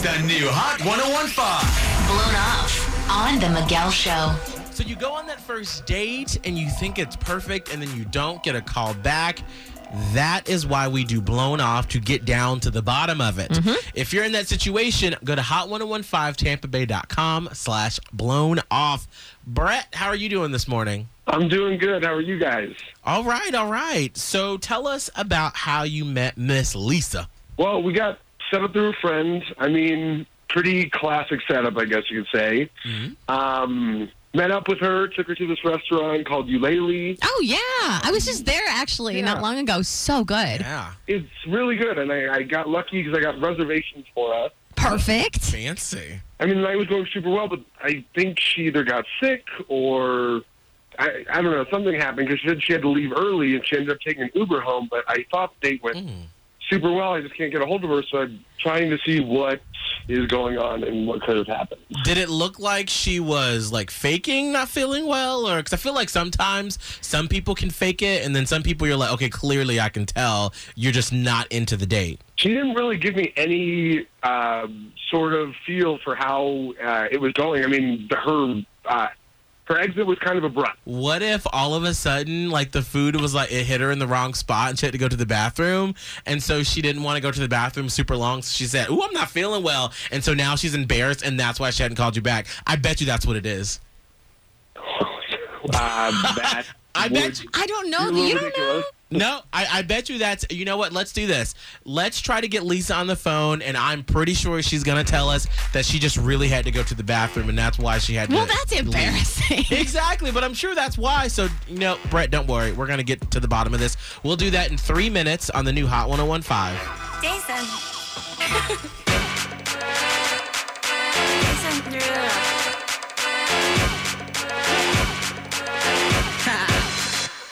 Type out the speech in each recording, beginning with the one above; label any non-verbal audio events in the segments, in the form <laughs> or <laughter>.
It's the new Hot 1015. Blown off on The Miguel Show. So you go on that first date and you think it's perfect and then you don't get a call back. That is why we do blown off to get down to the bottom of it. Mm-hmm. If you're in that situation, go to hot1015tampabay.com slash blown off. Brett, how are you doing this morning? I'm doing good. How are you guys? All right, all right. So tell us about how you met Miss Lisa. Well, we got set up through a friend. I mean, pretty classic setup, I guess you could say. Um, met up with her, took her to this restaurant called Ulele. Oh yeah, I was just there actually not long ago. So good. Yeah. It's really good, and I, I got lucky because I got reservations for us. Perfect. Fancy. I mean, the night was going super well, but I think she either got sick or I, I don't know, something happened because she said she had to leave early and she ended up taking an Uber home. But I thought the date went super well. I just can't get a hold of her, so I'm trying to see what is going on and what could have happened. Did it look like she was like faking not feeling well, or because I feel like sometimes some people can fake it, and then some people you're like, okay, clearly I can tell you're just not into the date. She didn't really give me any um, sort of feel for how uh, it was going. I mean, the, her uh, her exit was kind of abrupt. What if all of a sudden, like the food was like it hit her in the wrong spot and she had to go to the bathroom, and so she didn't want to go to the bathroom super long, so she said, "Ooh, I'm not feeling well," and so now she's embarrassed, and that's why she hadn't called you back. I bet you that's what it is. <laughs> Uh, <laughs> I bet you. I don't know. be a little You don't know. Ridiculous. No, I, I bet you that's. You know what? Let's do this. Let's try to get Lisa on the phone, and I'm pretty sure she's gonna tell us that she just really had to go to the bathroom, and that's why she had Well, to. Well, that's leave. embarrassing. <laughs> Exactly, but I'm sure that's why. So, you know, Brett, don't worry. We're going to get to the bottom of this. We'll do that in three minutes on the new Hot 1015. Jason. Jason <laughs>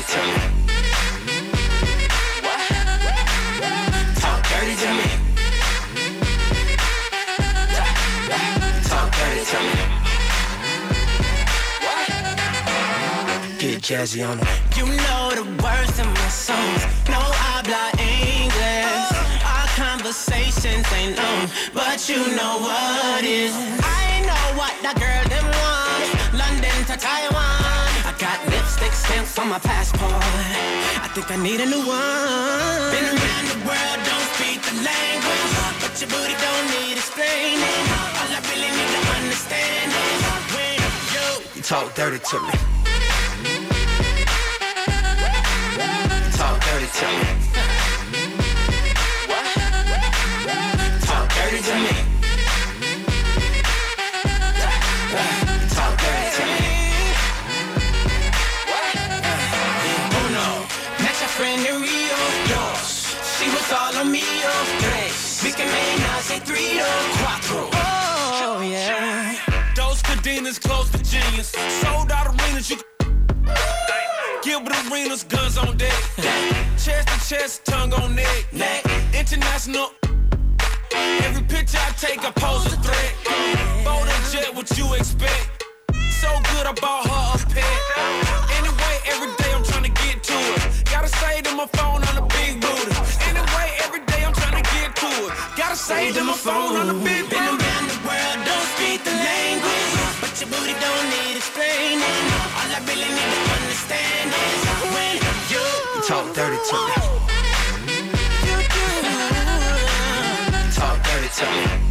Dirty to me. talk dirty to me. Talk dirty to me. Get jazzy on it. You know the words in my songs. No habla English. Our conversations ain't long, but you know what is. I know what that girl them want. On my passport. I think I need a new one. Been around the world, don't speak the language, but your booty don't need explaining. All I really need to understand is when you You talk dirty to me. You talk dirty to me. Friend in Rio. Dos, she was all on me. Tres, we can make now say three cuatro. Oh yeah. Those cadenas close to genius. Sold out arenas, you Gilbert Arenas, guns on deck. Chest to chest, tongue on neck. Neck. International. saved on my phone on the big Been around the world, don't speak the language. But your booty don't need explaining. All I really need to understand is When you talk dirty to me. Talk dirty to me.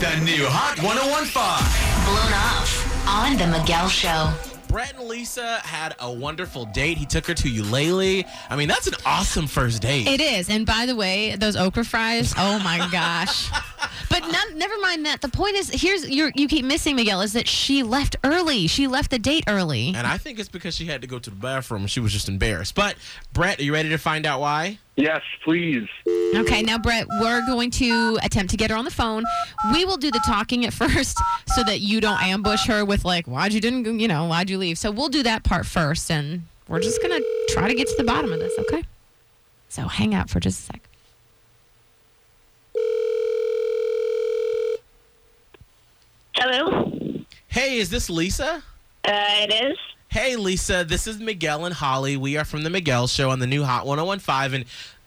The new Hot 1015. Blown off on the Miguel Show. Brett and Lisa had a wonderful date. He took her to Ulele. I mean, that's an awesome first date. It is. And by the way, those okra fries, oh my <laughs> gosh. But none, never mind that. The point is, here's you you keep missing Miguel is that she left early. She left the date early. and I think it's because she had to go to the bathroom and she was just embarrassed. But Brett, are you ready to find out why? Yes, please. Okay, now Brett, we're going to attempt to get her on the phone. We will do the talking at <laughs> first, so that you don't ambush her with like, "Why'd you didn't, you know, why'd you leave?" So we'll do that part first, and we're just gonna try to get to the bottom of this. Okay. So hang out for just a sec. Hello. Hey, is this Lisa? Uh, it is. Hey, Lisa, this is Miguel and Holly. We are from the Miguel Show on the new Hot 1015. And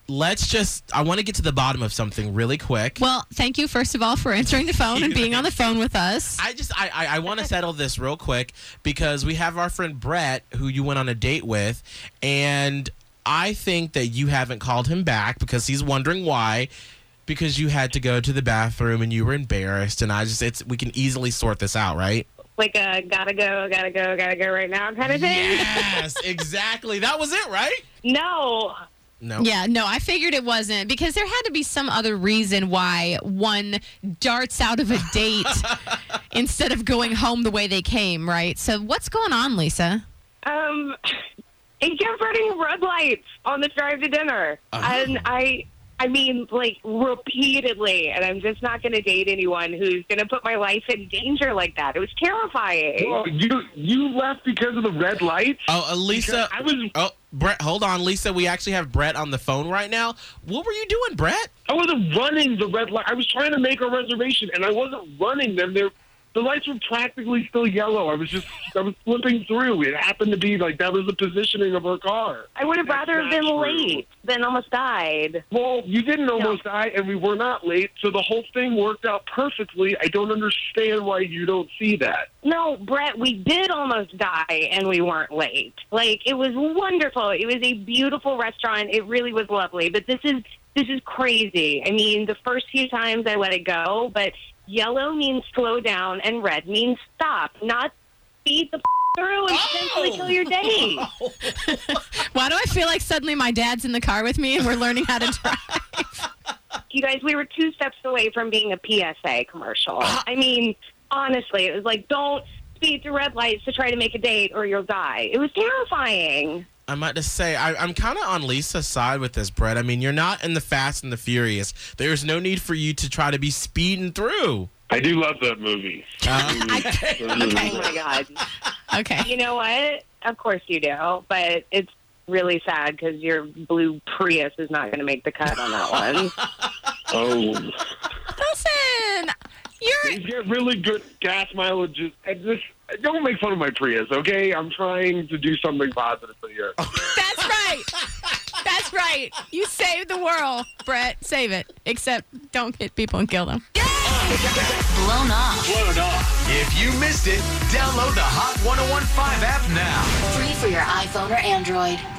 let's just, I want to get to the bottom of something really quick. Well, thank you first of all for answering the phone and being on the <laughs> phone with us. I just I I, I want to settle this real quick because we have our friend Brett who you went on a date with, and I think that you haven't called him back because he's wondering why. Because you had to go to the bathroom and you were embarrassed, and I just it's we can easily sort this out, right? Like a gotta go, gotta go, gotta go right now kind of thing. Yes, <laughs> exactly. That was it, right? No. No. Yeah, no, I figured it wasn't because there had to be some other reason why one darts out of a date <laughs> instead of going home the way they came, right? So what's going on, Lisa? Um, <laughs> he kept running red lights on the drive to dinner, and I. I mean, like repeatedly, and I'm just not going to date anyone who's going to put my life in danger like that. It was terrifying. Well, you you left because of the red lights. Oh, uh, Lisa. I was Oh, Brett, hold on, Lisa. We actually have Brett on the phone right now. What were you doing, Brett? I wasn't running the red light. I was trying to make a reservation, and I wasn't running them. They're, the lights were practically still yellow. I was just I was flipping through. It happened to be like that was the positioning of her car. I would have That's rather have been true. late than almost died. Well, you didn't almost die, and we were not late, so the whole thing worked out perfectly. I don't understand why you don't see that. No, Brett, we did almost die and we weren't late. Like it was wonderful. It was a beautiful restaurant. It really was lovely. But this is this is crazy. I mean, the first few times I let it go, but yellow means slow down and red means stop, not speed the through and potentially kill your oh! day. <laughs> Why do I feel like suddenly my dad's in the car with me and we're learning how to drive? You guys, we were two steps away from being a PSA commercial. Ah! I mean, honestly, it was like don't speed through red lights to try to make a date or you'll die. It was terrifying. I might just say I, I'm kind of on Lisa's side with this, Brett. I mean, you're not in the Fast and the Furious. There's no need for you to try to be speeding through. I do love that movie. Uh-huh. <laughs> Oh my god. Okay. You know what? Of course you do, but it's really sad because your blue Prius is not going to make the cut on that one. Oh, Listen, you're you get really good gas mileage. And just don't make fun of my Prius, okay? I'm trying to do something positive here. <laughs> That's right. That's right. You saved the world, Brett. Save it. Except don't hit people and kill them. Yay! Blown off. Blown off. If you missed it, download the Hot 1015 app now. Free for your iPhone or Android.